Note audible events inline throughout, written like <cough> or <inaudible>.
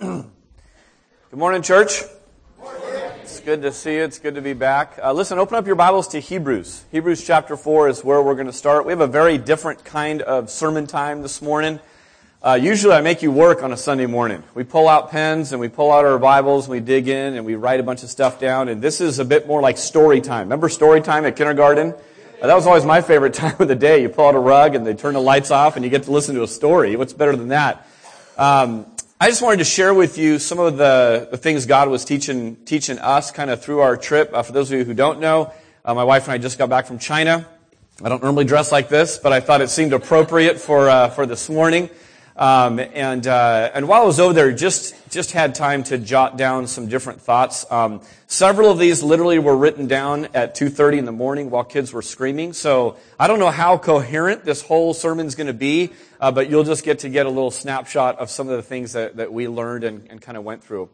Good morning, church. It's good to see you. It's good to be back. Uh, listen, open up your Bibles to Hebrews. Hebrews chapter 4 is where we're going to start. We have a very different kind of sermon time this morning. Uh, usually I make you work on a Sunday morning. We pull out pens and we pull out our Bibles and we dig in and we write a bunch of stuff down. And this is a bit more like story time. Remember story time at kindergarten? Uh, that was always my favorite <laughs> time of the day. You pull out a rug and they turn the lights off and you get to listen to a story. What's better than that? Um, I just wanted to share with you some of the, the things God was teaching, teaching us kind of through our trip. Uh, for those of you who don't know, uh, my wife and I just got back from China. I don't normally dress like this, but I thought it seemed appropriate for, uh, for this morning. Um, and uh, and while I was over there, just just had time to jot down some different thoughts. Um, several of these literally were written down at 2:30 in the morning while kids were screaming. So I don't know how coherent this whole sermon's going to be, uh, but you'll just get to get a little snapshot of some of the things that, that we learned and, and kind of went through.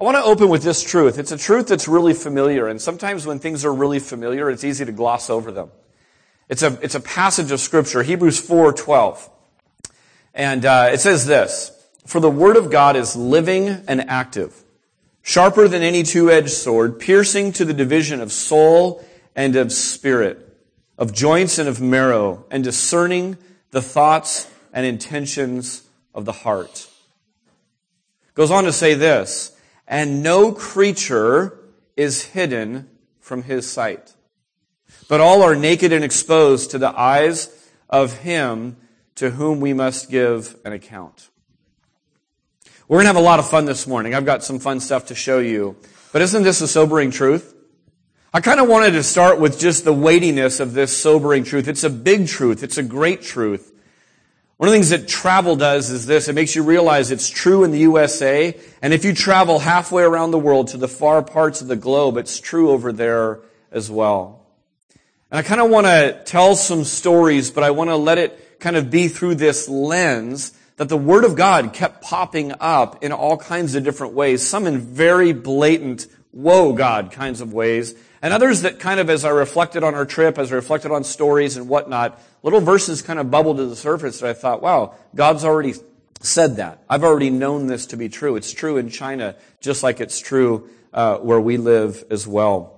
I want to open with this truth. It's a truth that's really familiar, and sometimes when things are really familiar, it's easy to gloss over them. It's a it's a passage of scripture, Hebrews 4:12. And uh, it says this, For the word of God is living and active, sharper than any two-edged sword, piercing to the division of soul and of spirit, of joints and of marrow, and discerning the thoughts and intentions of the heart. Goes on to say this, and no creature is hidden from his sight. But all are naked and exposed to the eyes of him to whom we must give an account. We're going to have a lot of fun this morning. I've got some fun stuff to show you. But isn't this a sobering truth? I kind of wanted to start with just the weightiness of this sobering truth. It's a big truth. It's a great truth. One of the things that travel does is this. It makes you realize it's true in the USA. And if you travel halfway around the world to the far parts of the globe, it's true over there as well. And I kind of want to tell some stories, but I want to let it kind of be through this lens that the Word of God kept popping up in all kinds of different ways, some in very blatant, whoa, God kinds of ways, and others that kind of, as I reflected on our trip, as I reflected on stories and whatnot, little verses kind of bubbled to the surface that I thought, wow, God's already said that. I've already known this to be true. It's true in China, just like it's true uh, where we live as well.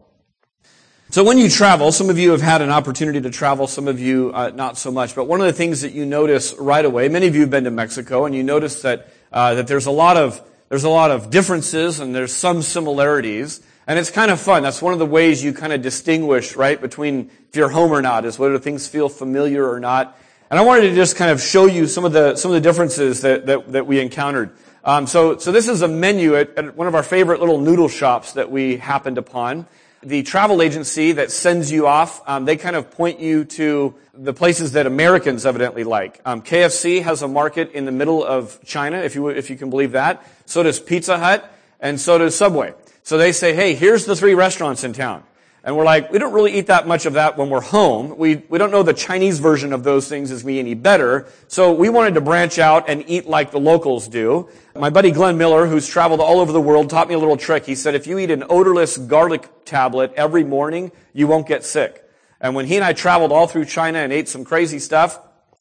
So when you travel, some of you have had an opportunity to travel, some of you uh, not so much. But one of the things that you notice right away, many of you have been to Mexico, and you notice that uh, that there's a lot of there's a lot of differences and there's some similarities, and it's kind of fun. That's one of the ways you kind of distinguish right between if you're home or not, is whether things feel familiar or not. And I wanted to just kind of show you some of the some of the differences that that, that we encountered. Um, so so this is a menu at, at one of our favorite little noodle shops that we happened upon the travel agency that sends you off, um, they kind of point you to the places that Americans evidently like. Um, KFC has a market in the middle of China, if you if you can believe that. So does Pizza Hut, and so does Subway. So they say, hey, here's the three restaurants in town. And we're like, we don't really eat that much of that when we're home. We, we don't know the Chinese version of those things is me any better. So we wanted to branch out and eat like the locals do. My buddy Glenn Miller, who's traveled all over the world, taught me a little trick. He said, if you eat an odorless garlic tablet every morning, you won't get sick. And when he and I traveled all through China and ate some crazy stuff,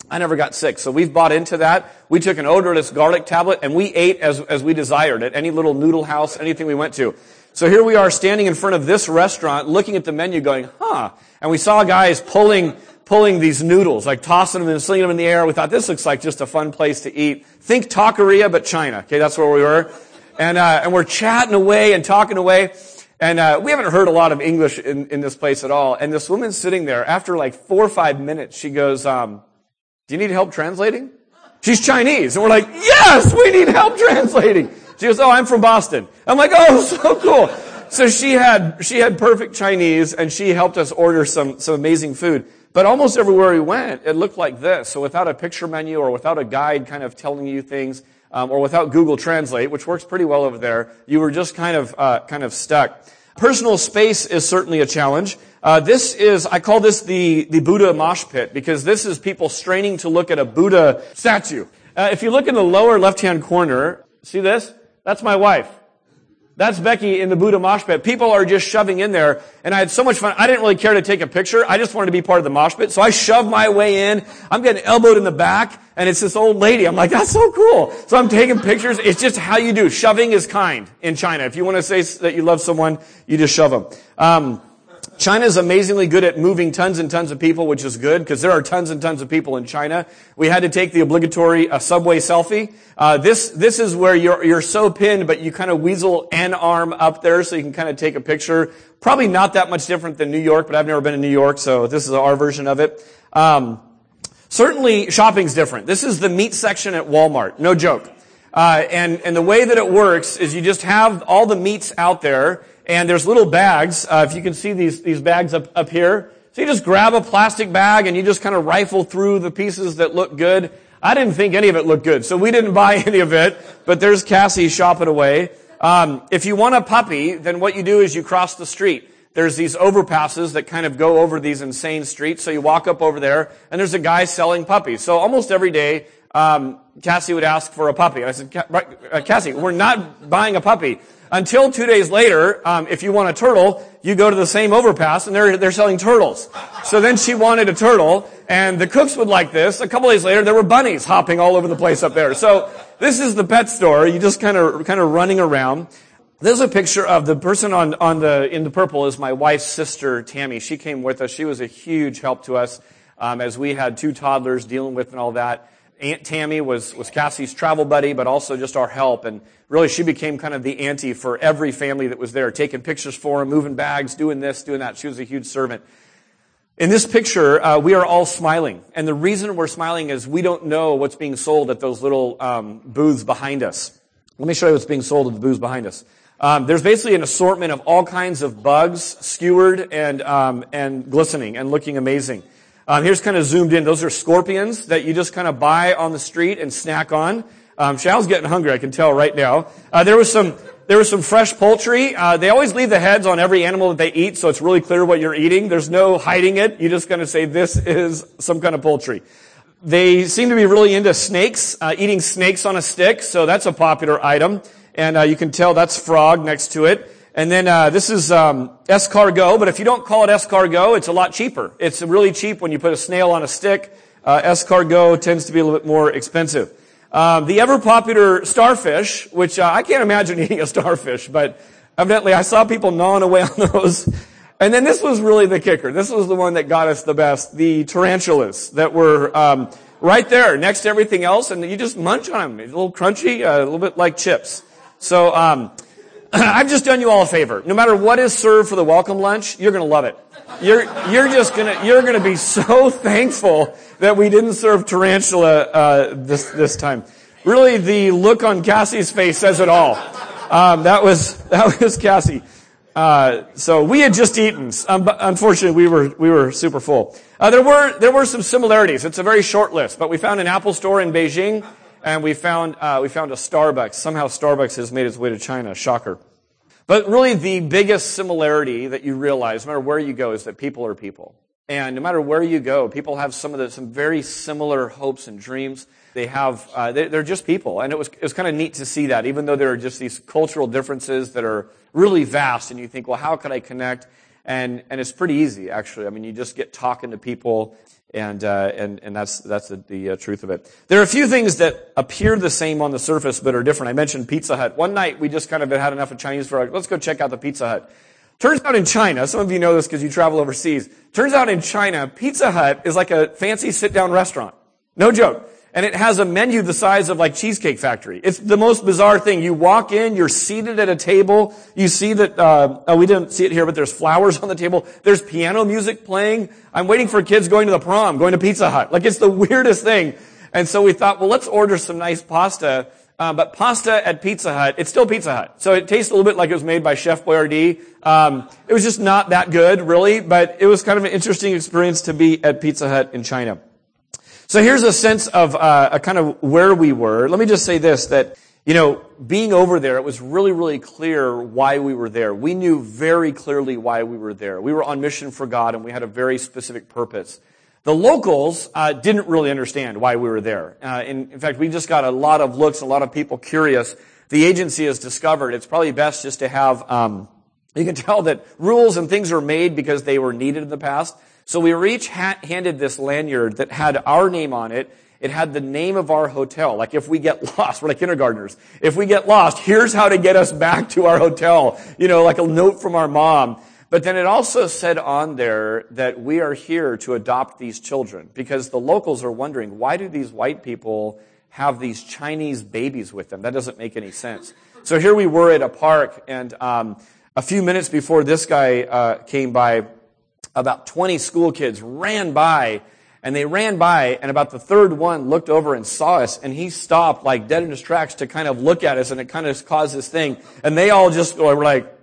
I never got sick. So we've bought into that. We took an odorless garlic tablet and we ate as, as we desired at any little noodle house, anything we went to. So here we are standing in front of this restaurant, looking at the menu going, huh. And we saw guys pulling, pulling these noodles, like tossing them and slinging them in the air. We thought this looks like just a fun place to eat. Think taqueria, but China. Okay, that's where we were. And, uh, and we're chatting away and talking away. And uh, we haven't heard a lot of English in, in this place at all. And this woman's sitting there, after like four or five minutes, she goes, um, do you need help translating? She's Chinese. And we're like, yes, we need help translating. She goes, oh, I'm from Boston. I'm like, oh, <laughs> so cool. So she had, she had perfect Chinese and she helped us order some, some amazing food. But almost everywhere we went, it looked like this. So without a picture menu or without a guide kind of telling you things, um, or without Google Translate, which works pretty well over there, you were just kind of, uh, kind of stuck. Personal space is certainly a challenge. Uh, this is, I call this the, the Buddha mosh pit because this is people straining to look at a Buddha statue. Uh, if you look in the lower left-hand corner, see this? That's my wife. That's Becky in the Buddha mosh pit. People are just shoving in there, and I had so much fun. I didn't really care to take a picture. I just wanted to be part of the mosh pit, so I shoved my way in. I'm getting elbowed in the back, and it's this old lady. I'm like, that's so cool. So I'm taking pictures. It's just how you do. Shoving is kind in China. If you want to say that you love someone, you just shove them. Um, China is amazingly good at moving tons and tons of people, which is good because there are tons and tons of people in China. We had to take the obligatory uh, subway selfie. Uh, this this is where you're you're so pinned, but you kind of weasel an arm up there so you can kind of take a picture. Probably not that much different than New York, but I've never been in New York, so this is our version of it. Um, certainly, shopping's different. This is the meat section at Walmart. No joke. Uh, and and the way that it works is you just have all the meats out there and there's little bags. Uh, if you can see these, these bags up, up here. So you just grab a plastic bag and you just kind of rifle through the pieces that look good. I didn't think any of it looked good, so we didn't <laughs> buy any of it, but there's Cassie shopping away. Um, if you want a puppy, then what you do is you cross the street. There's these overpasses that kind of go over these insane streets, so you walk up over there, and there's a guy selling puppies. So almost every day, um, Cassie would ask for a puppy. I said, uh, Cassie, we're not buying a puppy. Until two days later, um, if you want a turtle, you go to the same overpass and they're, they're selling turtles. So then she wanted a turtle and the cooks would like this. A couple days later, there were bunnies hopping all over the place up there. So this is the pet store. You just kind of, kind of running around. There's a picture of the person on, on the, in the purple is my wife's sister, Tammy. She came with us. She was a huge help to us, um, as we had two toddlers dealing with and all that. Aunt Tammy was, was Cassie's travel buddy, but also just our help. And really, she became kind of the auntie for every family that was there, taking pictures for them, moving bags, doing this, doing that. She was a huge servant. In this picture, uh, we are all smiling. And the reason we're smiling is we don't know what's being sold at those little um, booths behind us. Let me show you what's being sold at the booths behind us. Um, there's basically an assortment of all kinds of bugs, skewered and, um, and glistening and looking amazing. Um, here's kind of zoomed in. Those are scorpions that you just kind of buy on the street and snack on. Um, Shal's getting hungry, I can tell right now. Uh, there was some there was some fresh poultry. Uh, they always leave the heads on every animal that they eat, so it's really clear what you're eating. There's no hiding it. You're just kind of say this is some kind of poultry. They seem to be really into snakes, uh, eating snakes on a stick, so that's a popular item. And uh, you can tell that's frog next to it. And then uh, this is um, escargot, but if you don't call it escargot, it's a lot cheaper. It's really cheap when you put a snail on a stick. Uh, escargot tends to be a little bit more expensive. Um, the ever popular starfish, which uh, I can't imagine <laughs> eating a starfish, but evidently I saw people gnawing away <laughs> on those. And then this was really the kicker. This was the one that got us the best. The tarantulas that were um, right there next to everything else, and you just munch on them. It's a little crunchy, uh, a little bit like chips. So um, <clears throat> I've just done you all a favor. No matter what is served for the welcome lunch, you're going to love it. You're, you're just going to, you're going to be so <laughs> thankful that we didn't serve tarantula, uh, this, this time. Really, the look on Cassie's face says it all. Um, that was, <laughs> that was Cassie. Uh, so we had just eaten. Um, unfortunately, we were we were super full. Uh, there were there were some similarities. It's a very short list, but we found an Apple store in Beijing and we found, uh, we found a Starbucks. Somehow Starbucks has made its way to China. Shocker. But really the biggest similarity that you realize, no matter where you go, is that people are people. And no matter where you go, people have some of the, some very similar hopes and dreams. They have, uh, they, are just people. And it was, it was kind of neat to see that, even though there are just these cultural differences that are really vast. And you think, well, how could I connect? And, and it's pretty easy, actually. I mean, you just get talking to people and uh, and and that's that's the, the uh, truth of it. There are a few things that appear the same on the surface but are different. I mentioned Pizza Hut. One night we just kind of had enough of Chinese food. let's go check out the Pizza Hut. Turns out in China, some of you know this because you travel overseas. Turns out in China, Pizza Hut is like a fancy sit-down restaurant. No joke and it has a menu the size of like Cheesecake Factory. It's the most bizarre thing. You walk in, you're seated at a table, you see that, uh, oh, we didn't see it here, but there's flowers on the table, there's piano music playing. I'm waiting for kids going to the prom, going to Pizza Hut. Like it's the <laughs> weirdest thing. And so we thought, well, let's order some nice pasta. Uh, but pasta at Pizza Hut, it's still Pizza Hut. So it tastes a little bit like it was made by Chef Boyardee. Um, it was just not that good, really, but it was kind of an interesting experience to be at Pizza Hut in China. So here's a sense of uh, a kind of where we were. Let me just say this, that, you know, being over there, it was really, really clear why we were there. We knew very clearly why we were there. We were on mission for God and we had a very specific purpose. The locals uh, didn't really understand why we were there. Uh, in, in, fact, we just got a lot of looks, a lot of people curious. the agency has discovered it's probably best just to have, um, you can <laughs> tell that rules and things are made because they were needed in the past. So we were each ha- handed this lanyard that had our name on it. It had the name of our hotel. Like if we get <laughs> lost, we're like kindergartners. If we get lost, here's how to get us back to our hotel. You know, like a note from our mom. But then it also said on there that we are here to adopt these children because the locals are wondering, why do these white people have these Chinese babies with them? That doesn't make any sense. So here we were at a park and, um, a few minutes before this guy uh, came by, about 20 school kids ran by and they ran by and about the third one looked over and saw us and he stopped like dead in his tracks to kind of look at us and it kind of caused this thing and they all just were like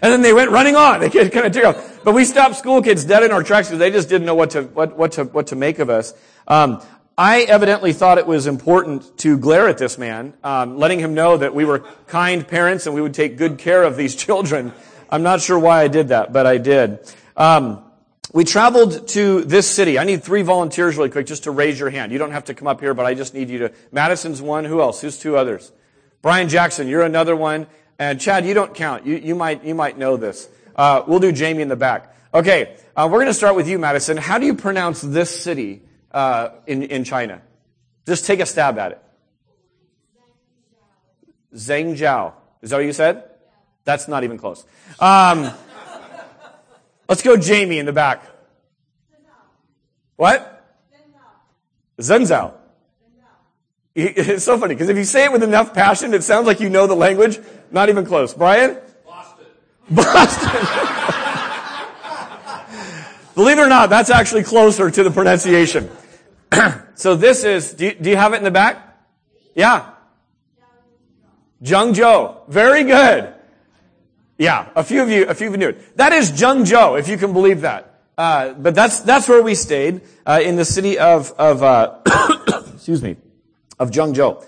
and then they went running on. They kind of took off. But we stopped school kids dead in our tracks because they just didn't know what to, what, what to, what to make of us. Um, I evidently thought it was important to glare at this man, um, letting him know that we were kind parents and we would take good care of these <laughs> children. I'm not sure why I did that, but I did. Um, we traveled to this city. I need three volunteers really quick just to raise your hand. You don't have to come up here, but I just need you to. Madison's one. Who else? Who's two others? Brian Jackson, you're another one. And Chad, you don't count. You, you might, you might know this. Uh, we'll do Jamie in the back. Okay, uh, we're going to start with you, Madison. How do you pronounce this city uh, in in China? Just take a stab at it. Zhengzhou. Is that what you said? That's not even close. Um, let's go, Jamie in the back. What? Zhengzhou. <laughs> It's so funny because if you say it with enough passion, it sounds like you know the language. Not even close. Brian? Boston. <laughs> Boston. Believe it or not, that's actually closer to the pronunciation. <clears throat> so this is, do you, do you have it in the back? Yeah. Zhengzhou. Very good. Yeah, a few of you, a few of you knew it. That is Zhengzhou, if you can believe that. Uh, but that's that's where we stayed uh, in the city of of uh, <coughs> excuse me of Zhengzhou.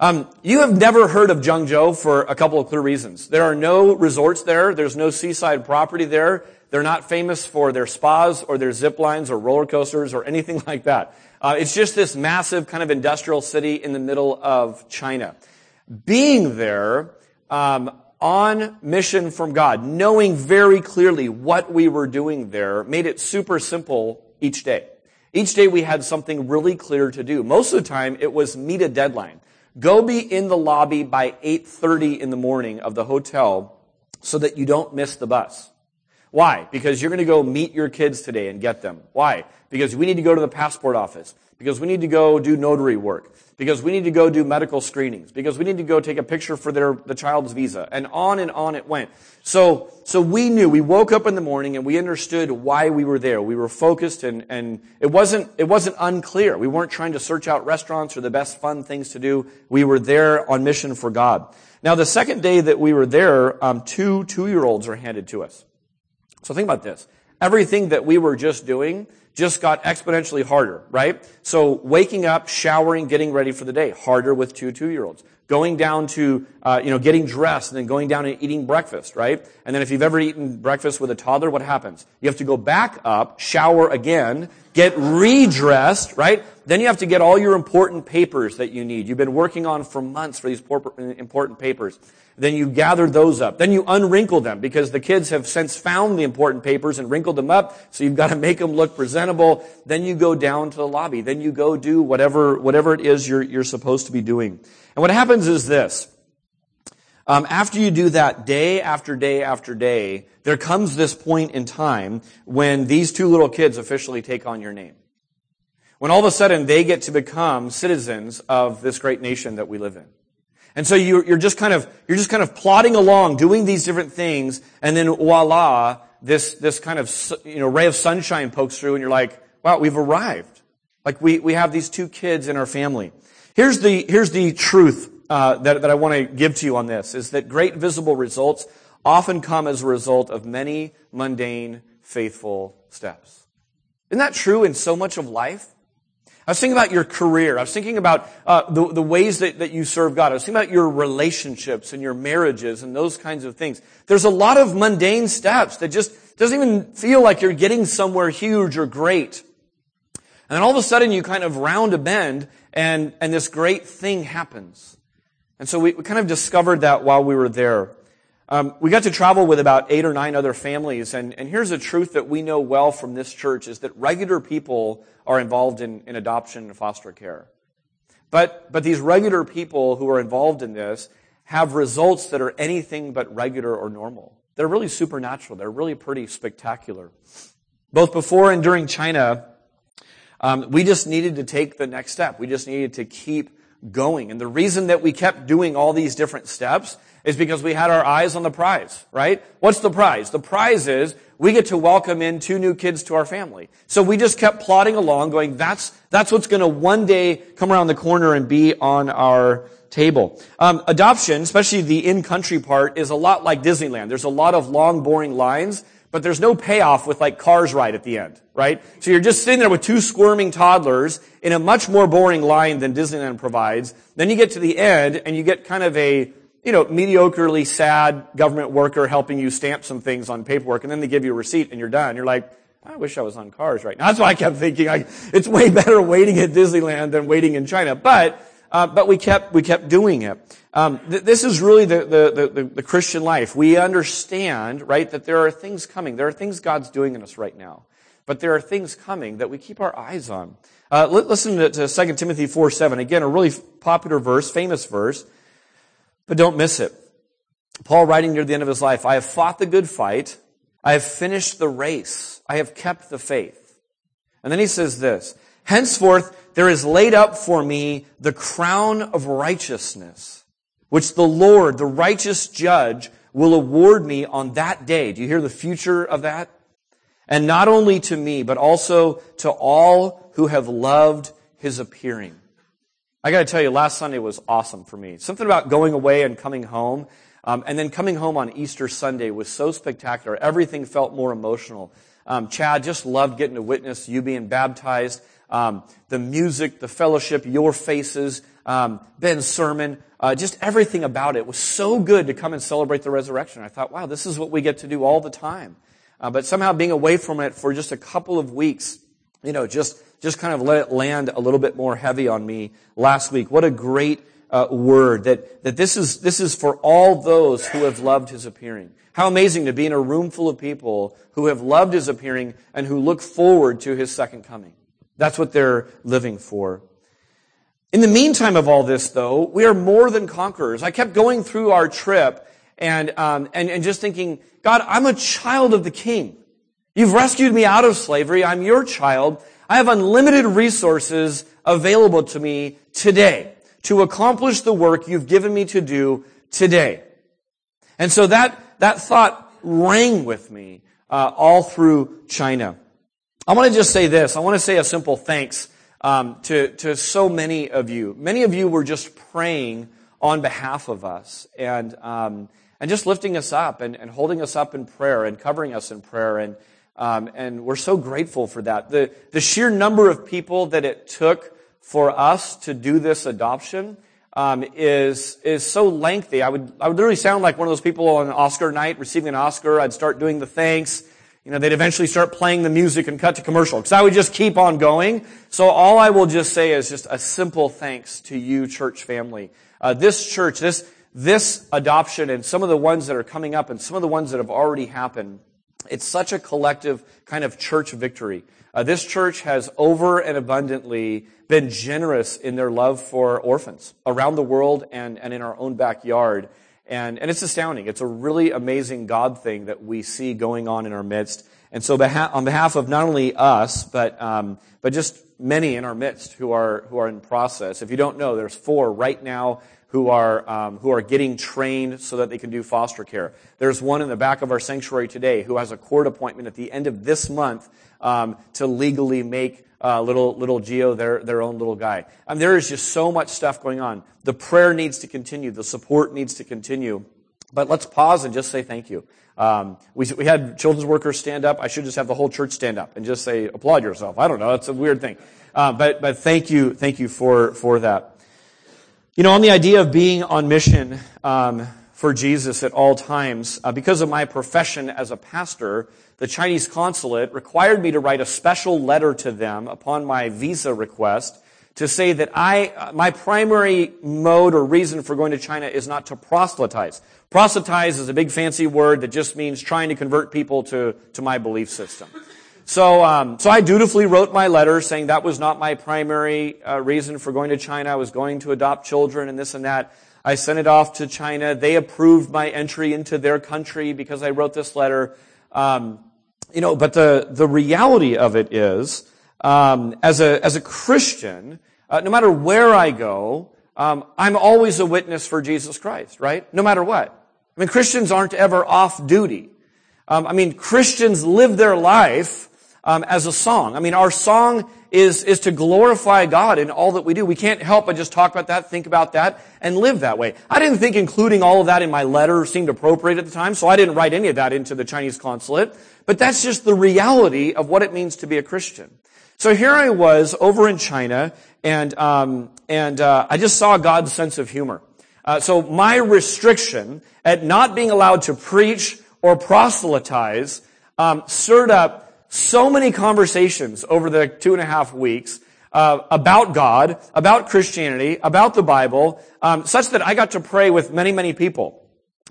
Um, you have never heard of Zhengzhou for a couple of clear reasons. There are no resorts there. There's no seaside property there. They're not famous for their spas or their zip lines or roller coasters or anything <laughs> like that. Uh, it's just this massive kind of industrial city in the middle of China. Being there um, on mission from God, knowing very clearly what we were doing there, made it super simple each day. Each day we had something really clear to do. Most of the time it was meet a deadline. Go be in the lobby by 8.30 in the morning of the hotel so that you don't miss the bus. Why? Because you're going to go meet your kids today and get them. Why? Because we need to go to the passport office. Because we need to go do notary work because we need to go do medical screenings, because we need to go take a picture for their, the child's visa, and on and on it went. So, so we knew, we woke up in the morning and we understood why we were there. We were focused and, and it wasn't, it wasn't unclear. We weren't trying to search out restaurants or the best fun things to do. We were there on mission for God. Now, the second day that we were there, um, two two-year-olds are handed to us. So think about this. Everything that we were just doing, just got exponentially harder, right? So waking up, showering, getting ready for the day, harder with two two-year-olds. Going down to, uh, you know, getting dressed and then going down and eating breakfast, right? And then if you've ever eaten breakfast with a toddler, what happens? You have to go back up, shower again, get redressed, right? Then you have to get all your important papers that you need. You've been working on for months for these important papers. Then you gather those up. Then you unwrinkle them because the kids have since found the important papers and wrinkled them up. So you've got to make them look presentable. Then you go down to the lobby. Then you go do whatever, whatever it is you're, you're supposed to be doing. And what happens is this. Um, after you do that day after day after day, there comes this point in time when these two little kids officially take on your name. When all of a sudden they get to become citizens of this great nation that we live in. And so you're, just kind of, you're just kind of plodding along, doing these different things, and then voila, this, this kind of, you know, ray of sunshine pokes through, and you're like, wow, we've arrived. Like we, we have these two kids in our family. Here's the, here's the truth, uh, that, that I want to give to you on this, is that great visible results often come as a result of many mundane, faithful steps. Isn't that true in so much of life? I was thinking about your career. I was thinking about uh, the, the ways that, that you serve God. I was thinking about your relationships and your marriages and those kinds of things. There's a lot of mundane steps that just doesn't even feel like you're getting somewhere huge or great. And then all of a sudden you kind of round a bend and, and this great thing happens. And so we, we kind of discovered that while we were there. Um, we got to travel with about eight or nine other families, and, and here's a truth that we know well from this church is that regular people are involved in, in adoption and foster care. But, but these regular people who are involved in this have results that are anything but regular or normal. They're really supernatural. They're really pretty spectacular. Both before and during China, um, we just needed to take the next step. We just needed to keep going. And the reason that we kept doing all these different steps is because we had our eyes on the prize, right? What's the prize? The prize is we get to welcome in two new kids to our family. So we just kept plodding along going, that's, that's what's going to one day come around the corner and be on our table. Um, adoption, especially the in-country part, is a lot like Disneyland. There's a lot of long, boring lines, but there's no payoff with like Cars Ride at the end, right? So you're just sitting there with two squirming toddlers in a much more boring line than Disneyland provides. Then you get to the end and you get kind of a you know, mediocrely sad government worker helping you stamp some things on paperwork, and then they give you a receipt and you're done. You're like, I wish I was on cars right now. That's why I kept thinking like, it's way <laughs> better waiting at Disneyland than waiting in China. But, uh, but we kept, we kept doing it. Um, th- this is really the, the, the, the Christian life. We understand, right, that there are things coming. There are things God's doing in us right now. But there are things coming that we keep our eyes on. Uh, listen to, to 2 Timothy 4, 7. Again, a really popular verse, famous verse. But don't miss it. Paul writing near the end of his life, I have fought the good fight. I have finished the race. I have kept the faith. And then he says this, henceforth there is laid up for me the crown of righteousness, which the Lord, the righteous judge, will award me on that day. Do you hear the future of that? And not only to me, but also to all who have loved his appearing. I got to tell you, last Sunday was awesome for me. Something about going away and coming home, um, and then coming home on Easter Sunday was so spectacular. Everything felt more emotional. Um, Chad just loved getting to witness you being baptized. Um, the music, the fellowship, your faces, um, Ben's sermon, uh, just everything about it was so good to come and celebrate the resurrection. I thought, wow, this is what we get to do all the time. Uh, but somehow being away from it for just a couple of weeks, you know, just just kind of let it land a little bit more heavy on me last week. What a great uh, word that, that this is, this is for all those who have loved his appearing. How amazing to be in a room full of people who have loved his appearing and who look forward to his second coming. That's what they're living for. In the meantime of all this, though, we are more than conquerors. I kept going through our trip and, um, and, and just thinking, God, I'm a child of the King. You've rescued me out of slavery. I'm your child. I have unlimited resources available to me today to accomplish the work you've given me to do today. And so that, that thought rang with me uh, all through China. I want to just say this. I want to say a simple thanks um, to, to so many of you. Many of you were just praying on behalf of us and, um, and just lifting us up and, and holding us up in prayer and covering us in prayer and, um, and we're so grateful for that. The, the sheer number of people that it took for us to do this adoption um, is is so lengthy. I would I would literally sound like one of those people on Oscar night receiving an Oscar. I'd start doing the thanks. You know, they'd eventually start playing the music and cut to commercial because I would just keep on going. So all I will just say is just a simple thanks to you, church family. Uh, this church, this this adoption, and some of the ones that are coming up, and some of the ones that have already happened it's such a collective kind of church victory. Uh, this church has over and abundantly been generous in their love for orphans around the world and, and in our own backyard. And, and it's astounding. It's a really amazing God thing that we see going on in our midst. And so on behalf of not only us, but, um, but just many in our midst who are, who are in process. If you don't know, there's four right now who are, um, who are getting trained so that they can do foster care. There's one in the back of our sanctuary today who has a court appointment at the end of this month um, to legally make uh, little little Geo their their own little guy. And there is just so much stuff going on. The prayer needs to continue. The support needs to continue. But let's pause and just say thank you. Um, we, we had children's workers stand up. I should just have the whole church stand up and just say applaud yourself. I don't know. It's a weird thing. Uh, but but thank you thank you for for that. You know, on the idea of being on mission um, for Jesus at all times, uh, because of my profession as a pastor, the Chinese consulate required me to write a special letter to them upon my visa request to say that I, my primary mode or reason for going to China is not to proselytize. Proselytize is a big fancy word that just means trying to convert people to, to my belief system. So, um, so I dutifully wrote my letter saying that was not my primary uh, reason for going to China. I was going to adopt children and this and that. I sent it off to China. They approved my entry into their country because I wrote this letter. Um, you know, but the the reality of it is, um, as a as a Christian, uh, no matter where I go, um, I'm always a witness for Jesus Christ. Right? No matter what. I mean, Christians aren't ever off duty. Um, I mean, Christians live their life um, as a song. I mean, our song is, is to glorify God in all that we do. We can't help but just talk about that, think about that, and live that way. I didn't think including all of that in my letter seemed appropriate at the time, so I didn't write any of that into the Chinese consulate. But that's just the reality of what it means to be a Christian. So here I was over in China, and um, and uh, I just saw God's sense of humor. Uh, so my restriction at not being allowed to preach or proselytize um, stirred up so many conversations over the two and a half weeks uh, about God, about Christianity, about the Bible, um, such that I got to pray with many, many people.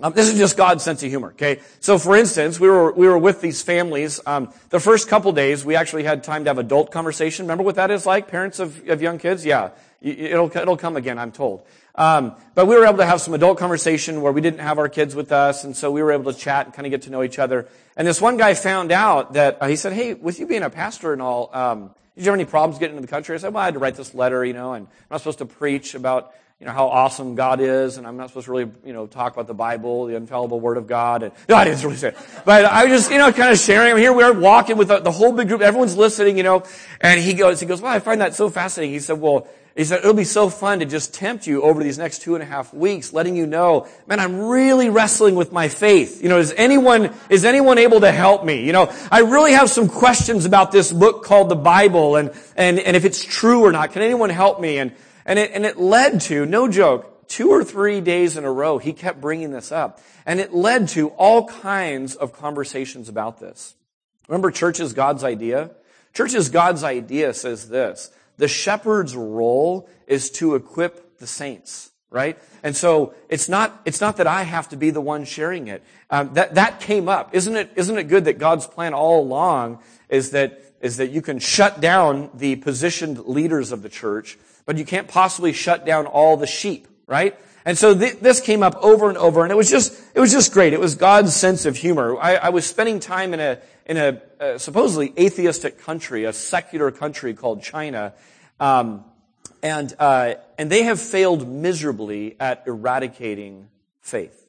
Um, this is just God's sense of humor. Okay, so for instance, we were we were with these families. Um, the first couple days, we actually had time to have adult conversation. Remember what that is like, parents of, of young kids? Yeah, it'll it'll come again. I'm told. Um, but we were able to have some adult conversation where we didn't have our kids with us, and so we were able to chat and kind of get to know each other. And this one guy found out that uh, he said, "Hey, with you being a pastor and all, um, did you have any problems getting into the country?" I said, "Well, I had to write this letter, you know, and I'm not supposed to preach about." You know, how awesome God is, and I'm not supposed to really, you know, talk about the Bible, the infallible Word of God. And, <laughs> no, I didn't really say it. But I was just, you know, kind of sharing. I mean, here we are walking with the, the whole big group. Everyone's listening, you know. And he goes, he goes, well, I find that so fascinating. He said, well, he said, it'll be so fun to just tempt you over these next two and a half weeks, letting you know, man, I'm really wrestling with my faith. You know, is anyone, is anyone able to help me? You know, I really have some questions about this book called the Bible and, and, and if it's true or not. Can anyone help me? And, and it, and it led to, no joke, two or three days in a row, he kept bringing this up. And it led to all kinds of conversations about this. Remember church is God's idea? Church is God's idea says this the shepherd's role is to equip the saints, right? And so it's not, it's not that I have to be the one sharing it. Um, that, that came up. Isn't it, isn't it good that God's plan all along is that, is that you can shut down the positioned leaders of the church, but you can't possibly shut down all the sheep, right? And so th- this came up over and over, and it was just, it was just great. It was God's sense of humor. I, I was spending time in a, in a, a, supposedly atheistic country, a secular country called China, um, and uh, and they have failed miserably at eradicating faith.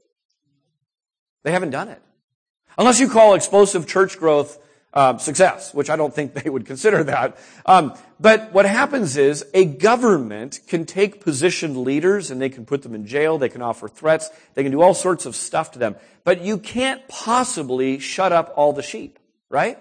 They haven't done it, unless you call explosive church growth uh, success, which I don't think <laughs> they would consider that. Um, but what happens is a government can take positioned leaders and they can put them in jail, they can offer threats, they can do all sorts of stuff to them. But you can't possibly shut up all the sheep, right?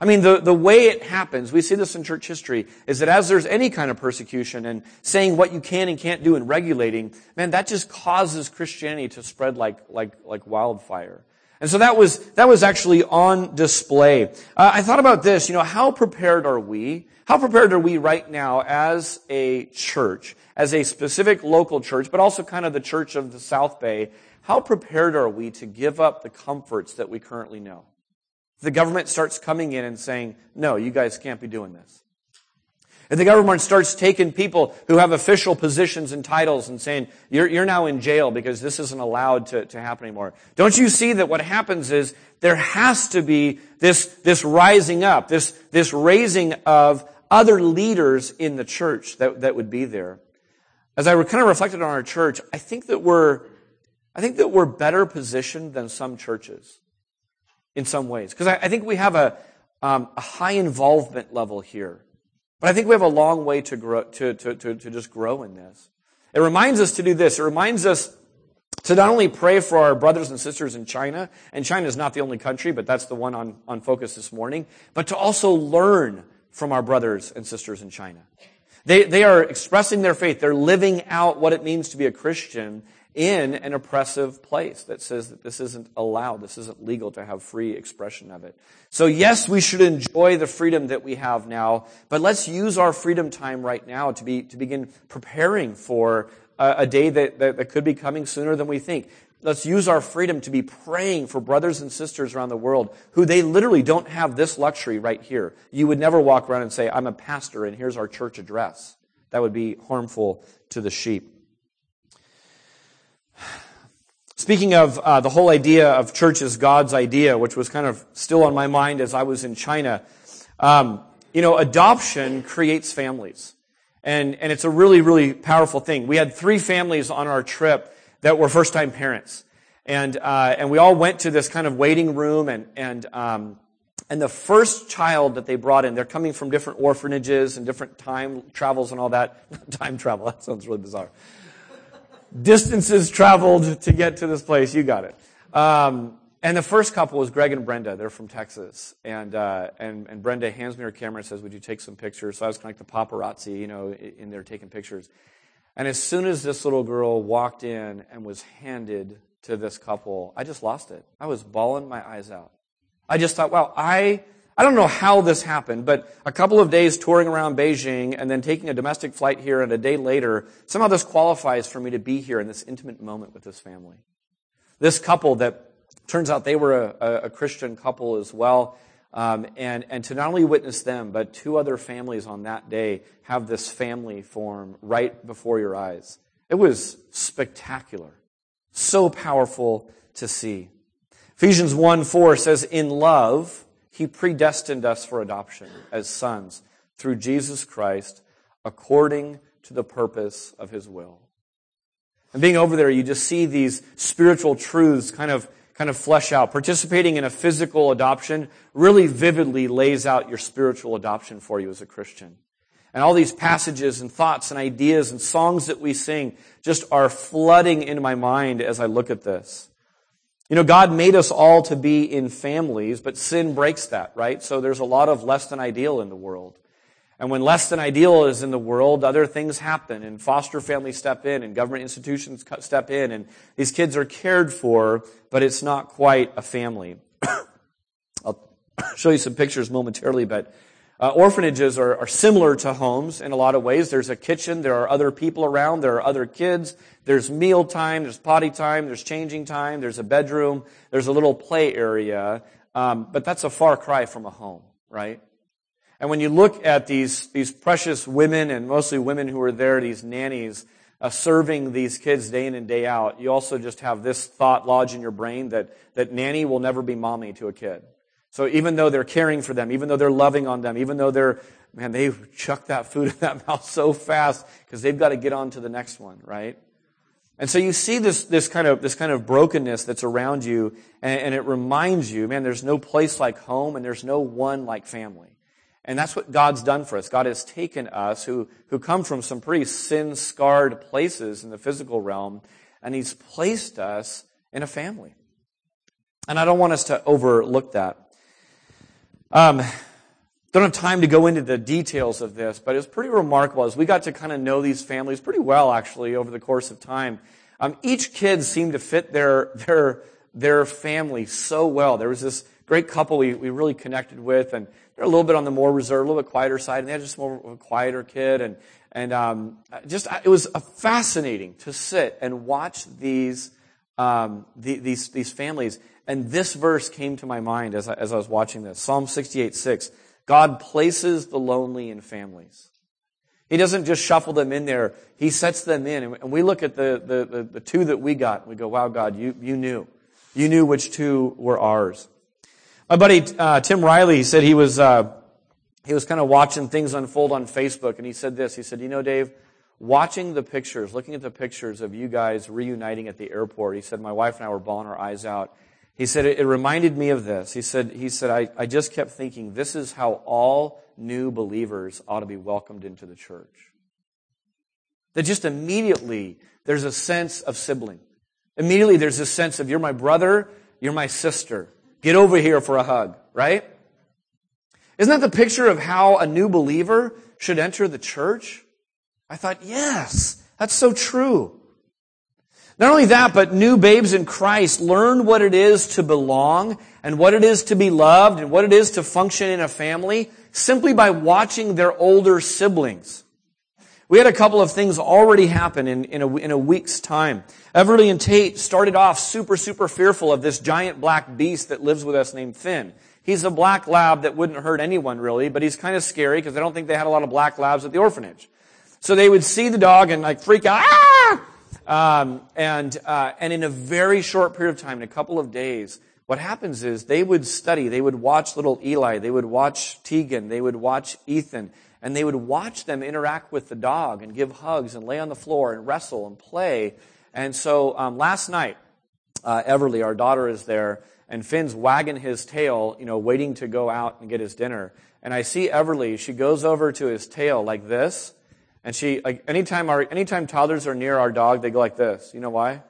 I mean, the, the way it happens, we see this in church history, is that as there's any kind of persecution and saying what you can and can't do and regulating, man, that just causes Christianity to spread like, like, like wildfire. And so that was, that was actually on display. Uh, I thought about this, you know, how prepared are we? How prepared are we right now as a church, as a specific local church, but also kind of the church of the South Bay? How prepared are we to give up the comforts that we currently know? The government starts coming in and saying, no, you guys can't be doing this. If the government starts taking people who have official positions and titles and saying, you're, you're now in jail because this isn't allowed to, to happen anymore. Don't you see that what happens is there has to be this, this rising up, this, this raising of other leaders in the church that, that would be there. As I kind of reflected on our church, I think that we're, I think that we're better positioned than some churches in some ways. Because I, I, think we have a, um, a high involvement level here. But I think we have a long way to grow, to, to, to, to just grow in this. It reminds us to do this. It reminds us to not only pray for our brothers and sisters in China, and China is not the only country, but that's the one on, on focus this morning, but to also learn from our brothers and sisters in China. They, they are expressing their faith. They're living out what it means to be a Christian in an oppressive place that says that this isn't allowed, this isn't legal to have free expression of it. So yes, we should enjoy the freedom that we have now, but let's use our freedom time right now to be, to begin preparing for a, a day that, that, that could be coming sooner than we think. Let's use our freedom to be praying for brothers and sisters around the world who they literally don't have this luxury right here. You would never walk around and say, I'm a pastor and here's our church address. That would be harmful to the sheep. Speaking of uh, the whole idea of church as God's idea, which was kind of still on my mind as I was in China, um, you know, adoption creates families. And, and it's a really, really powerful thing. We had three families on our trip that were first time parents. And, uh, and we all went to this kind of waiting room and, and, um, and the first child that they brought in, they're coming from different orphanages and different time travels and all that. <laughs> time travel, that sounds really bizarre distances traveled to get to this place. You got it. Um, and the first couple was Greg and Brenda. They're from Texas. And, uh, and, and Brenda hands me her camera and says, Would you take some pictures? So I was kind of like the paparazzi, you know, in there taking pictures. And as soon as this little girl walked in and was handed to this couple, I just lost it. I was bawling my eyes out. I just thought, wow, I I don't know how this happened, but a couple of days touring around Beijing and then taking a domestic flight here and a day later, somehow this qualifies for me to be here in this intimate moment with this family. This couple that turns out they were a, a Christian couple as well. Um, and, and to not only witness them, but two other families on that day have this family form right before your eyes. It was spectacular. So powerful to see. Ephesians 1 4 says, In love, he predestined us for adoption as sons through Jesus Christ according to the purpose of his will. And being over there, you just see these spiritual truths kind of, kind of flesh out. Participating in a physical adoption really vividly lays out your spiritual adoption for you as a Christian. And all these passages and thoughts and ideas and songs that we sing just are flooding into my mind as I look at this. You know, God made us all to be in families, but sin breaks that, right? So there's a lot of less than ideal in the world. And when less than ideal is in the world, other things happen, and foster families step in, and government institutions step in, and these kids are cared for, but it's not quite a family. <coughs> I'll <coughs> show you some pictures momentarily, but uh, orphanages are, are similar to homes in a lot of ways. There's a kitchen, there are other people around, there are other kids, there's meal time, there's potty time, there's changing time, there's a bedroom, there's a little play area, um, but that's a far cry from a home, right? And when you look at these, these precious women, and mostly women who are there, these nannies, uh, serving these kids day in and day out, you also just have this thought lodge in your brain that, that nanny will never be mommy to a kid. So even though they're caring for them, even though they're loving on them, even though they're, man, they chuck that food <laughs> in that mouth so fast because they've got to get on to the next one, right? And so you see this, this kind of, this kind of brokenness that's around you and, and it reminds you, man, there's no place like home and there's no one like family. And that's what God's done for us. God has taken us who, who come from some pretty sin-scarred places in the physical realm and He's placed us in a family. And I don't want us to overlook that. Um, don't have time to go into the details of this, but it was pretty remarkable as we got to kind of know these families pretty well, actually, over the course of time. Um, each kid seemed to fit their their their family so well. There was this great couple we, we really connected with, and they're a little bit on the more reserved, a little bit quieter side, and they had just more of a quieter kid, and and um, just it was fascinating to sit and watch these um, the, these these families and this verse came to my mind as I, as I was watching this. Psalm 68, 6. God places the lonely in families. He doesn't just shuffle them in there. He sets them in. And we look at the, the, the, the two that we got and we go, wow, God, you, you knew. You knew which two were ours. My buddy, uh, Tim Riley, said he was, uh, he was kind of watching things unfold on Facebook and he said this. He said, you know, Dave, watching the pictures, looking at the pictures of you guys reuniting at the airport, he said, my wife and I were bawling our eyes out. He said, it, reminded me of this. He said, he said I, I just kept thinking, this is how all new believers ought to be welcomed into the church. That just immediately there's a sense of sibling. Immediately there's a sense of, you're my brother, you're my sister. Get over here for a hug, right? Isn't that the picture of how a new believer should enter the church? I thought, yes, that's so true. Not only that, but new babes in Christ learn what it is to belong and what it is to be loved and what it is to function in a family simply by watching their older siblings. We had a couple of things already happen in, in, a, in a week's time. Everly and Tate started off super, super fearful of this giant black beast that lives with us named Finn. He's a black lab that wouldn't hurt anyone really, but he's kind of scary because I don't think they had a lot of black labs at the orphanage. So they would see the dog and like freak out, ah! Um, and uh, and in a very short period of time, in a couple of days, what happens is they would study, they would watch little Eli, they would watch Tegan, they would watch Ethan, and they would watch them interact with the dog and give hugs and lay on the floor and wrestle and play. And so um, last night, uh, Everly, our daughter, is there, and Finn's wagging his tail, you know, waiting to go out and get his dinner. And I see Everly, she goes over to his tail like this, and she, like, anytime our, anytime toddlers are near our dog, they go like this. You know why?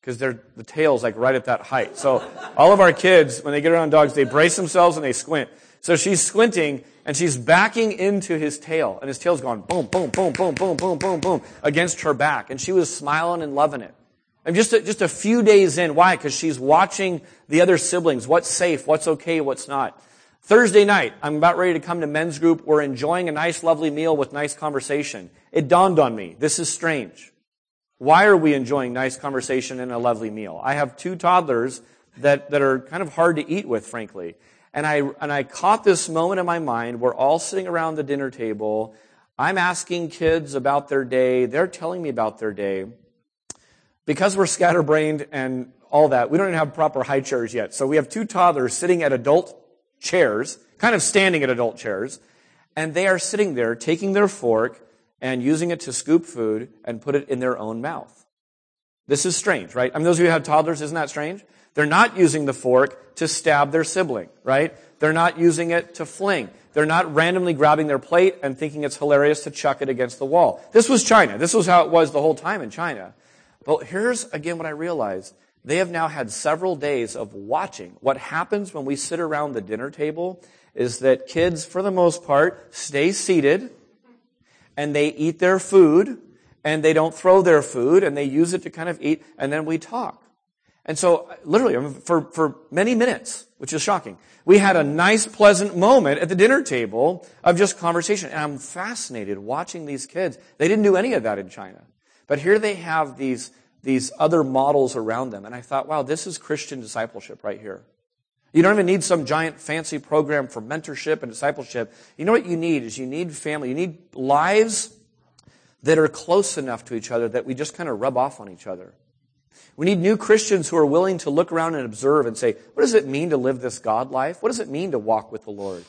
Because they're, the tail's like right at that height. So all of our kids, when they get around dogs, they brace themselves and they squint. So she's squinting and she's backing into his tail and his tail's going boom, boom, boom, boom, boom, boom, boom, boom against her back. And she was smiling and loving it. And just a, just a few days in. Why? Because she's watching the other siblings. What's safe? What's okay? What's not? Thursday night, I'm about ready to come to men's group. We're enjoying a nice, lovely meal with nice conversation. It dawned on me, this is strange. Why are we enjoying nice conversation and a lovely meal? I have two toddlers that, that are kind of hard to eat with, frankly. And I, and I caught this moment in my mind. We're all sitting around the dinner table. I'm asking kids about their day. They're telling me about their day. Because we're scatterbrained and all that, we don't even have proper high chairs yet. So we have two toddlers sitting at adult chairs, kind of standing at adult chairs, and they are sitting there taking their fork and using it to scoop food and put it in their own mouth. This is strange, right? I mean, those of you who have toddlers, isn't that strange? They're not using the fork to stab their sibling, right? They're not using it to fling. They're not randomly grabbing their plate and thinking it's hilarious to chuck it against the wall. This was China. This was how it was the whole time in China. But here's again what I realized. They have now had several days of watching. What happens when we sit around the dinner table is that kids, for the most part, stay seated and they eat their food and they don't throw their food and they use it to kind of eat and then we talk. And so, literally, for, for many minutes, which is shocking, we had a nice, pleasant moment at the dinner table of just conversation. And I'm fascinated watching these kids. They didn't do any of that in China. But here they have these these other models around them. And I thought, wow, this is Christian discipleship right here. You don't even need some giant fancy program for mentorship and discipleship. You know what you need is you need family. You need lives that are close enough to each other that we just kind of rub off on each other. We need new Christians who are willing to look around and observe and say, what does it mean to live this God life? What does it mean to walk with the Lord?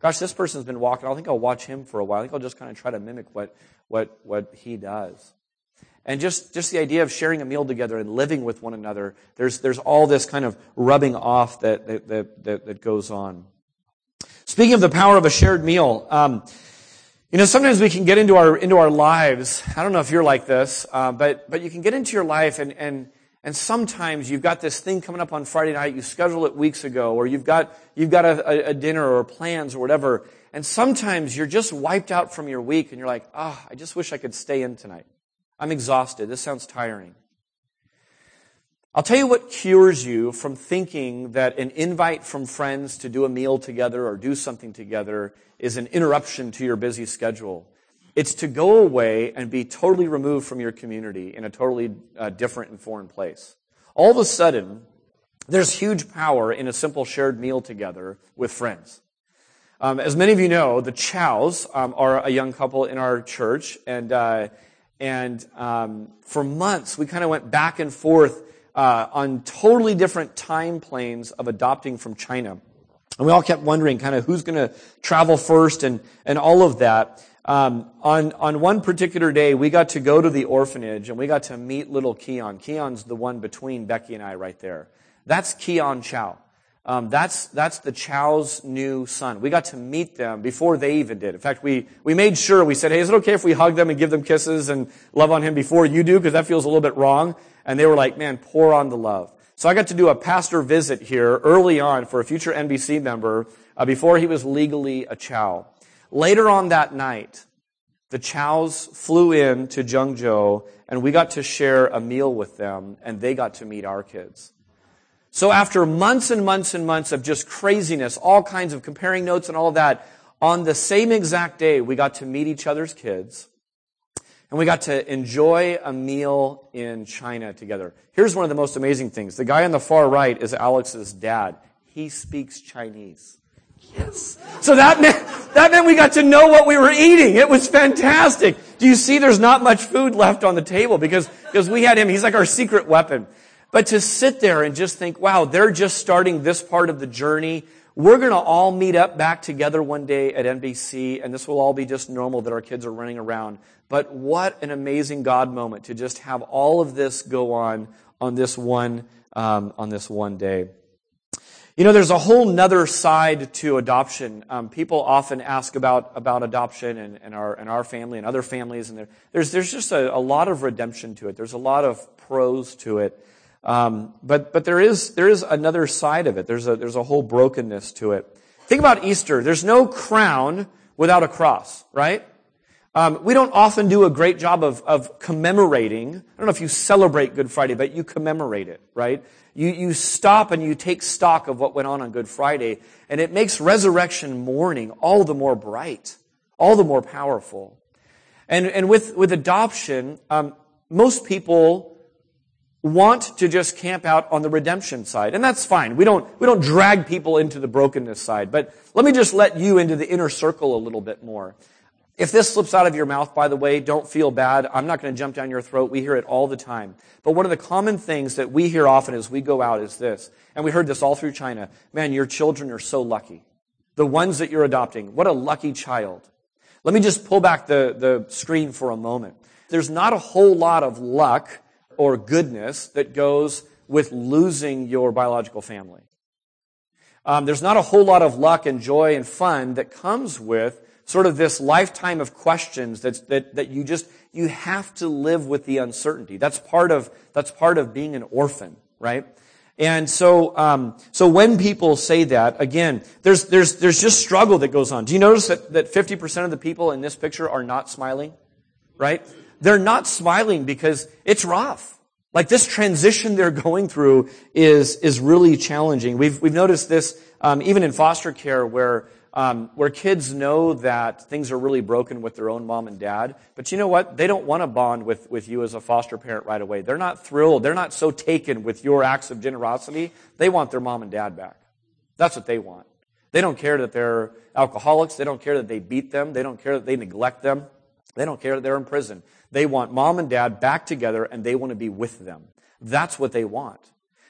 Gosh, this person's been walking. I think I'll watch him for a while. I think I'll just kind of try to mimic what, what, what he does. And just, just the idea of sharing a meal together and living with one another, there's, there's all this kind of rubbing off that, that, that, that goes on. Speaking of the power of a shared meal, um, you know, sometimes we can get into our, into our lives. I don't know if you're like this, uh, but, but you can get into your life and, and, and sometimes you've got this thing coming up on Friday night, you schedule it weeks ago, or you've got, you've got a, a dinner or plans or whatever, and sometimes you're just wiped out from your week and you're like, ah, oh, I just wish I could stay in tonight. I'm exhausted. This sounds tiring. I'll tell you what cures you from thinking that an invite from friends to do a meal together or do something together is an interruption to your busy schedule. It's to go away and be totally removed from your community in a totally uh, different and foreign place. All of a sudden, there's huge power in a simple shared meal together with friends. Um, as many of you know, the Chows um, are a young couple in our church, and uh, and um, for months, we kind of went back and forth uh, on totally different time planes of adopting from China. And we all kept wondering kind of who's going to travel first and, and all of that. Um, on, on one particular day, we got to go to the orphanage and we got to meet little Keon. Keon's the one between Becky and I right there. That's Keon Chow. Um, that's that's the Chow's new son. We got to meet them before they even did. In fact, we we made sure we said, "Hey, is it okay if we hug them and give them kisses and love on him before you do? Because that feels a little bit wrong." And they were like, "Man, pour on the love." So I got to do a pastor visit here early on for a future NBC member uh, before he was legally a Chow. Later on that night, the Chows flew in to Zhengzhou and we got to share a meal with them and they got to meet our kids. So after months and months and months of just craziness, all kinds of comparing notes and all of that, on the same exact day, we got to meet each other's kids and we got to enjoy a meal in China together. Here's one of the most amazing things. The guy on the far right is Alex's dad. He speaks Chinese. Yes. So that meant, that meant we got to know what we were eating. It was fantastic. Do you see there's not much food left on the table because, because we had him. He's like our secret weapon. But to sit there and just think, wow, they're just starting this part of the journey. We're going to all meet up back together one day at NBC and this will all be just normal that our kids are running around. But what an amazing God moment to just have all of this go on on this one, um, on this one day. You know, there's a whole nother side to adoption. Um, people often ask about, about adoption and, and, our, and our family and other families, and there, there's, there's just a, a, lot of redemption to it. There's a lot of pros to it. Um, but but there, is, there is another side of it. There's a, there's a whole brokenness to it. Think about Easter. There's no crown without a cross, right? Um, we don't often do a great job of, of commemorating. I don't know if you celebrate Good Friday, but you commemorate it, right? You, you stop and you take stock of what went on on Good Friday, and it makes resurrection morning all the more bright, all the more powerful. And, and with, with adoption, um, most people want to just camp out on the redemption side. And that's fine. We don't, we don't drag people into the brokenness side. But let me just let you into the inner circle a little bit more. If this slips out of your mouth, by the way, don't feel bad. I'm not going to jump down your throat. We hear it all the time. But one of the common things that we hear often as we go out is this, and we heard this all through China. Man, your children are so lucky. The ones that you're adopting, what a lucky child. Let me just pull back the, the screen for a moment. There's not a whole lot of luck or goodness that goes with losing your biological family. Um, there's not a whole lot of luck and joy and fun that comes with sort of this lifetime of questions that's, that, that you just, you have to live with the uncertainty. That's part of, that's part of being an orphan, right? And so, um, so when people say that, again, there's, there's, there's just struggle that goes on. Do you notice that, that 50% of the people in this picture are not smiling? Right? They're not smiling because it's rough. Like this transition they're going through is, is really challenging. We've, we've noticed this, um, even in foster care where, um, where kids know that things are really broken with their own mom and dad. But you know what? They don't want to bond with, with you as a foster parent right away. They're not thrilled. They're not so taken with your acts of generosity. They want their mom and dad back. That's what they want. They don't care that they're alcoholics. They don't care that they beat them. They don't care that they neglect them. They don't care that they're in prison. They want mom and dad back together and they want to be with them. That's what they want.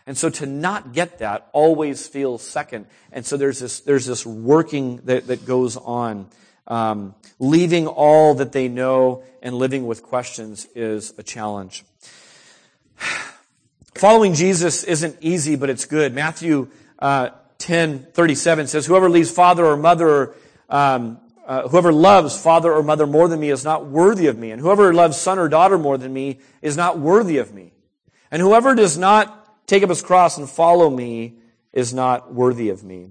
And so to not get that always feels second. And so there's this, there's this working that, that goes on. Um, leaving all that they know and living with questions is a challenge. <sighs> Following Jesus isn't easy, but it's good. Matthew uh, 10, 37 says, Whoever leaves father or mother, um, uh, whoever loves father or mother more than me is not worthy of me. And whoever loves son or daughter more than me is not worthy of me. And whoever does not take up his cross and follow me is not worthy of me.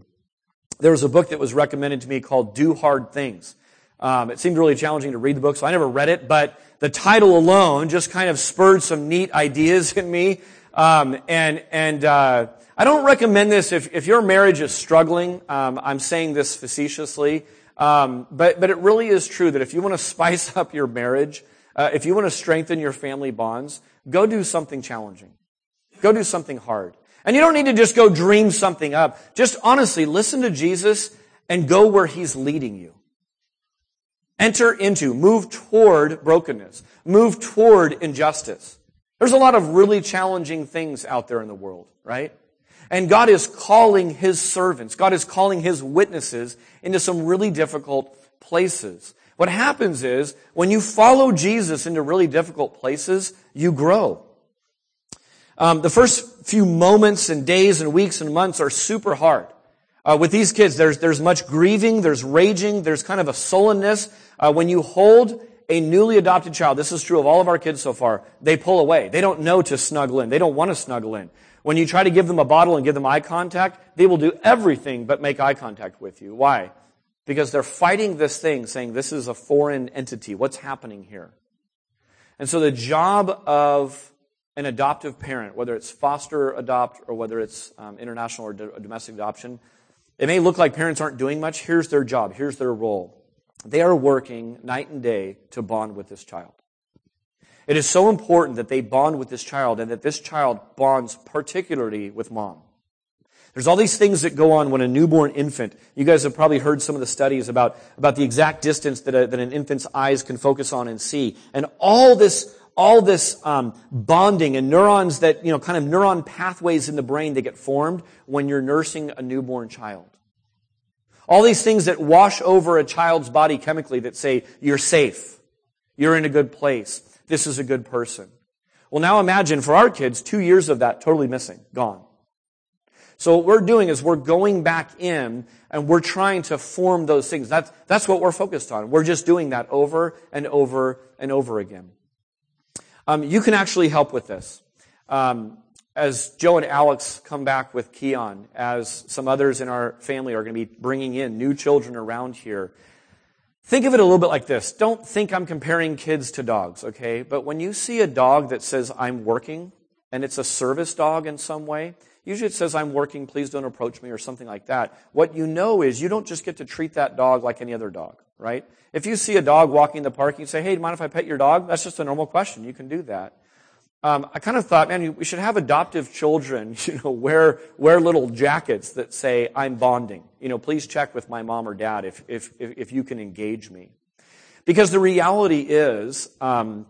There was a book that was recommended to me called Do Hard Things. Um, it seemed really challenging to read the book, so I never read it, but the title alone just kind of spurred some neat ideas <laughs> in me. Um, and and uh, I don't recommend this if, if your marriage is struggling. Um, I'm saying this facetiously, um, but but it really is true that if you want to <laughs> spice up your marriage, uh, if you want to strengthen your family bonds, go do something challenging. Go do something hard. And you don't need to just go dream something up. Just honestly listen to Jesus and go where he's leading you. Enter into, move toward brokenness, move toward injustice. There's a lot of really challenging things out there in the world, right? And God is calling His servants, God is calling His witnesses into some really difficult places. What happens is, when you follow Jesus into really difficult places, you grow. Um, the first few moments and days and weeks and months are super hard. Uh, with these kids, there's, there's much grieving, there's raging, there's kind of a sullenness. Uh, when you hold a newly adopted child, this is true of all of our kids so far, they pull away. They don't know to snuggle in. They don't want to snuggle in. When you try to give them a bottle and give them eye contact, they will do everything but make eye contact with you. Why? because they're fighting this thing, saying this is a foreign entity. What's happening here? And so the job of an adoptive parent, whether it's foster adopt or whether it's um, international or domestic adoption, it may look like parents aren't doing much. Here's their job. Here's their role. They are working night and day to bond with this child. It is so important that they bond with this child and that this child bonds particularly with mom. There's all these things that go on when a newborn infant, you guys have probably heard some of the studies about, about the exact distance that, a, that an infant's eyes can focus on and see. And all this, all this um, bonding and neurons that, you know, kind of neuron pathways in the brain that get formed when you're nursing a newborn child. All these things that wash over a child's body chemically that say, you're safe. You're in a good place. This is a good person. Well, now imagine for our kids, two years of that totally missing, gone. So what we're doing is we're going back in and we're trying to form those things. That's, that's what we're focused on. We're just doing that over and over and over again. Um, you can actually help with this. Um, as Joe and Alex come back with Keon, as some others in our family are going to be bringing in new children around here, think of it a little bit like this. Don't think I'm comparing kids to dogs, okay? But when you see a dog that says, I'm working, and it's a service dog in some way, Usually it says, I'm working, please don't approach me, or something like that. What you know is you don't just get to treat that dog like any other dog, right? If you see a dog walking in the park, you say, hey, do you mind if I pet your dog? That's just a normal question. You can do that. Um, I kind of thought, man, we should have adoptive children, <laughs> you know, wear, wear little jackets that say, I'm bonding. You know, please check with my mom or dad if, if, if you can engage me. Because the reality is, um,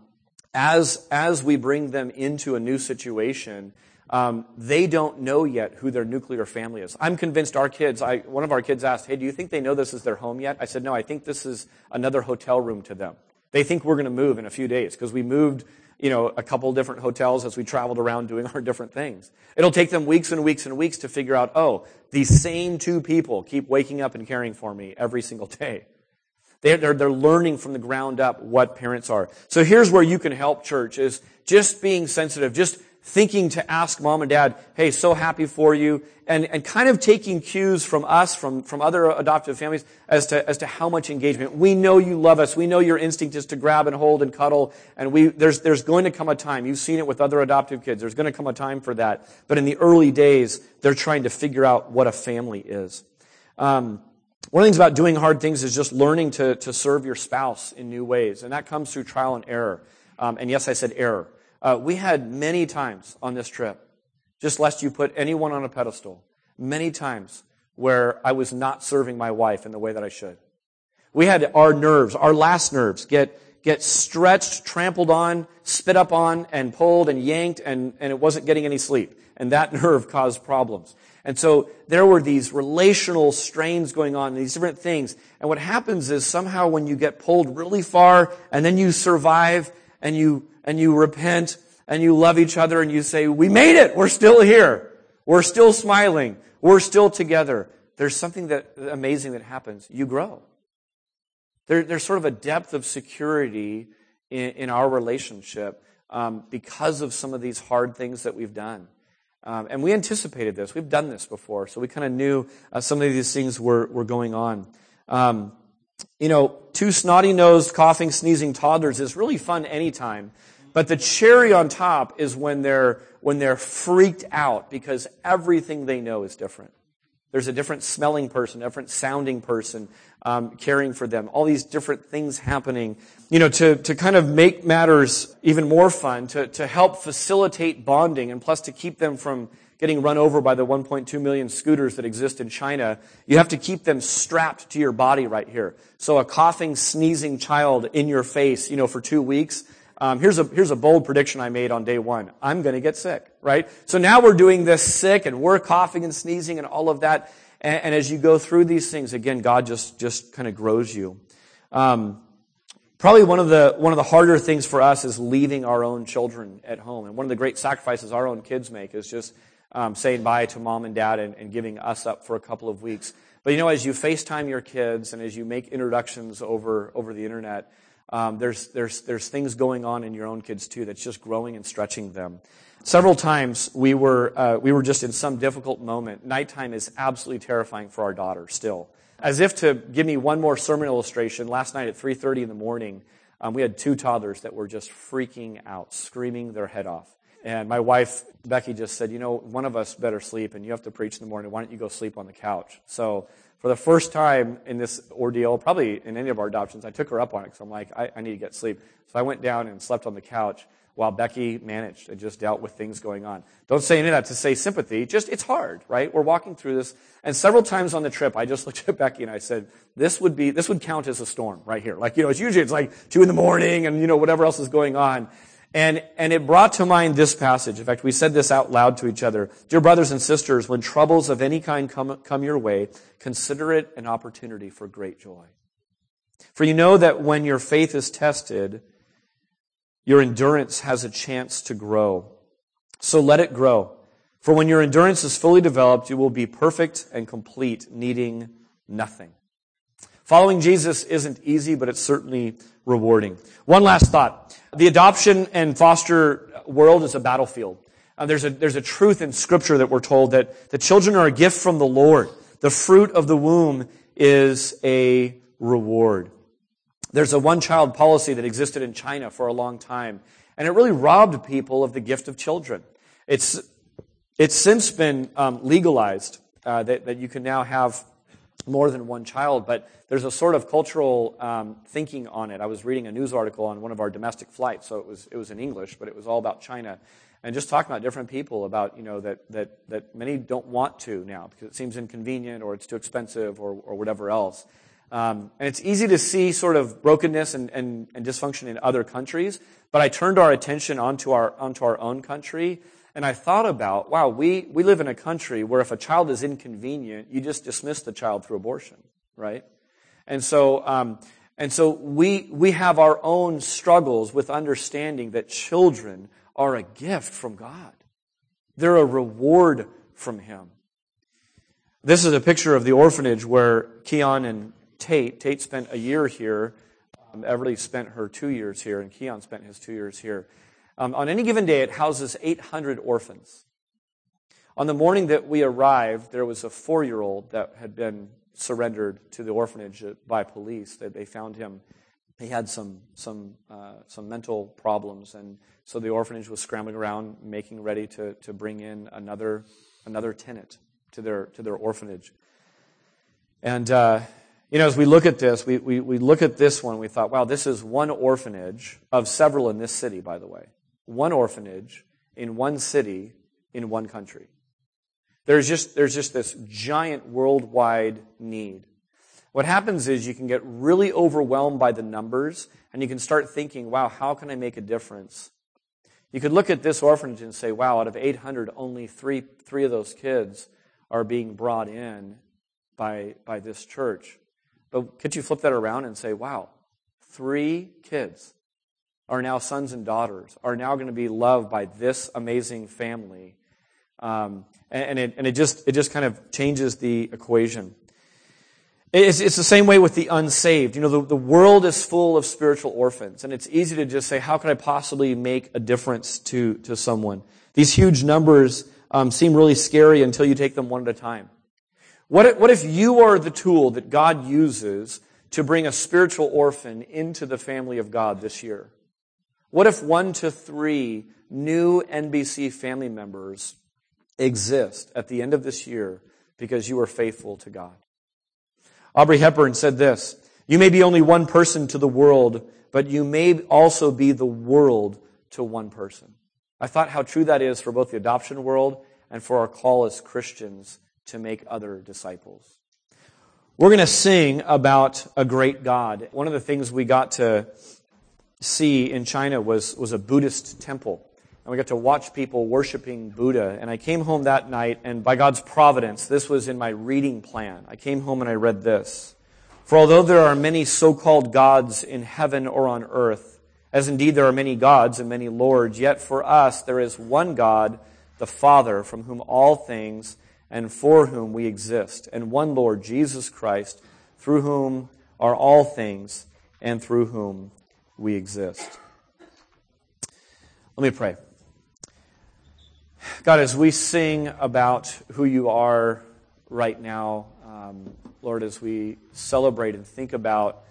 as, as we bring them into a new situation, um, they don't know yet who their nuclear family is. I'm convinced our kids, I, one of our kids asked, hey, do you think they know this is their home yet? I said, no, I think this is another hotel room to them. They think we're going to move in a few days because we moved, you know, a couple different hotels as we traveled around doing <laughs> our different things. It'll take them weeks and weeks and weeks to figure out, oh, these same two people keep waking up and caring for me every single <laughs> day. They're, they're, they're learning from the ground up what parents are. So here's where you can help church is just being sensitive, just thinking to ask mom and dad, hey, so happy for you, and, and kind of taking cues from us, from, from other adoptive families, as to, as to how much engagement. We know you love us. We know your instinct is to grab and hold and cuddle, and we, there's, there's going to come a time, you've seen it with other adoptive kids, there's going to come a time for that. But in the early days, they're trying to figure out what a family is. Um, one of the things about doing hard things is just learning to, to serve your spouse in new ways, and that comes through trial and error. Um, and yes, I said error. Uh, we had many times on this trip, just lest you put anyone on a pedestal, many times where I was not serving my wife in the way that I should. We had our nerves, our last nerves, get, get stretched, trampled on, spit up on, and pulled and yanked, and, and it wasn't getting any sleep. And that <laughs> nerve caused problems. And so there were these relational strains going on, these different things. And what happens is somehow when you get pulled really far and then you survive and you and you repent and you love each other and you say, we made it. We're still here. We're still smiling. We're still together. There's something that amazing that happens. You grow. There, there's sort of a depth of security in, in our relationship um, because of some of these hard things that we've done. Um, and we anticipated this. We've done this before, so we kind of knew uh, some of these things were, were going on. Um, you know, two snotty nosed, coughing, sneezing toddlers is really fun anytime. But the cherry on top is when they're, when they're freaked out because everything they know is different. There's a different smelling person, different sounding person um, caring for them. All these different things happening. You know, to, to kind of make matters even more fun, to, to help facilitate bonding, and plus to keep them from getting run over by the 1.2 million scooters that exist in China, you have to keep them strapped to your body right here. So a coughing, sneezing child in your face, you know, for two weeks, um, here's a here's a bold prediction I made on day one. I'm going to get sick, right? So now we're doing this sick, and we're coughing and sneezing and all of that. And, and as you go through these things, again, God just just kind of grows you. Um, probably one of the one of the harder things for us is leaving our own children at home, and one of the great sacrifices our own kids make is just um, saying bye to mom and dad and, and giving us up for a couple of weeks. But you know, as you FaceTime your kids and as you make introductions over over the internet um, there's, there's, there's things going on in your own kids too that's just growing and stretching them. Several times we were, uh, we were just in some difficult moment. Nighttime is absolutely terrifying for our daughter still. as if to give me one more sermon illustration, last night at 3.30 in the morning, um, we had two toddlers that were just freaking out, screaming their head off. And my wife, Becky, just said, you know, one of us better sleep, and you have to preach in the morning. Why don't you go sleep on the couch? So for the first time in this ordeal, probably in any of our adoptions, I took her up on it because I'm like, I, I need to get sleep. So I went down and slept on the couch while Becky managed and just dealt with things going on. Don't say any of that to say sympathy. Just, it's hard, right? We're walking through this. And several times on the trip, I just <laughs> looked at Becky and I said, this would be, this would count as a storm right here. Like, you know, it's usually, it's like two in the morning and, you know, whatever else is going on. And, and it brought to mind this passage. In fact, we said this out loud to each other. Dear brothers and sisters, when troubles of any kind come, come your way, consider it an opportunity for great joy. For you know that when your faith is tested, your endurance has a chance to grow. So let it grow. For when your endurance is fully developed, you will be perfect and complete, needing nothing. Following Jesus isn't easy, but it's certainly rewarding. One last thought. The adoption and foster world is a battlefield. Uh, there's, a, there's a truth in scripture that we're told that the children are a gift from the Lord. The fruit of the womb is a reward. There's a one child policy that existed in China for a long time, and it really robbed people of the gift of children. It's, it's since been um, legalized uh, that, that you can now have more than one child, but there's a sort of cultural um, thinking on it. I was reading a news article on one of our domestic flights, so it was, it was in English, but it was all about China. And just talking about different people about, you know, that, that, that many don't want to now because it seems inconvenient or it's too expensive or, or whatever else. Um, and it's easy to see sort of brokenness and, and, and dysfunction in other countries, but I turned our attention onto our, onto our own country, and I thought about, wow, we, we live in a country where if a child is inconvenient, you just dismiss the child through abortion, right? And so, um, and so we, we have our own struggles with understanding that children are a gift from God. They're a reward from Him. This is a picture of the orphanage where Keon and Tate. Tate spent a year here. Um, Everly spent her two years here, and Keon spent his two years here. Um, on any given day, it houses 800 orphans. On the morning that we arrived, there was a four year old that had been surrendered to the orphanage by police. They, they found him. He had some, some, uh, some mental problems, and so the orphanage was scrambling around, making ready to, to bring in another, another tenant to their, to their orphanage. And uh, you know, as we look at this, we, we, we look at this one, we thought, wow, this is one orphanage of several in this city, by the way. One orphanage in one city in one country. There's just, there's just this giant worldwide need. What happens is you can get really overwhelmed by the numbers and you can start thinking, wow, how can I make a difference? You could look at this orphanage and say, wow, out of 800, only three, three of those kids are being brought in by, by this church. But could you flip that around and say, wow, three kids are now sons and daughters, are now going to be loved by this amazing family. Um, and, it, and it, just, it just kind of changes the equation. It's, it's the same way with the unsaved. You know, the, the world is full of spiritual orphans, and it's easy to just say, how can I possibly make a difference to, to someone? These huge numbers um, seem really scary until you take them one at a time. What if, what if you are the tool that God uses to bring a spiritual orphan into the family of God this year? What if one to three new NBC family members exist at the end of this year because you are faithful to God? Audrey Hepburn said this You may be only one person to the world, but you may also be the world to one person. I thought how true that is for both the adoption world and for our call as Christians to make other disciples. We're going to sing about a great God. One of the things we got to see in China was, was a Buddhist temple. And we got to watch people worshiping Buddha. And I came home that night, and by God's providence, this was in my reading plan. I came home and I read this. For although there are many so-called gods in heaven or on earth, as indeed there are many gods and many lords, yet for us there is one God, the Father, from whom all things and for whom we exist, and one Lord, Jesus Christ, through whom are all things and through whom we exist. Let me pray. God, as we sing about who you are right now, um, Lord, as we celebrate and think about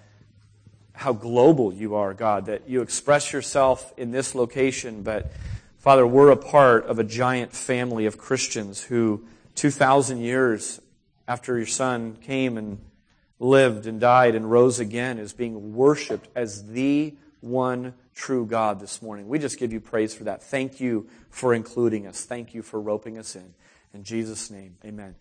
how global you are, God, that you express yourself in this location, but Father, we're a part of a giant family of Christians who, 2,000 years after your son came and lived and died and rose again, is being worshiped as the one true God this morning. We just give you praise for that. Thank you for including us. Thank you for roping us in. In Jesus' name, amen.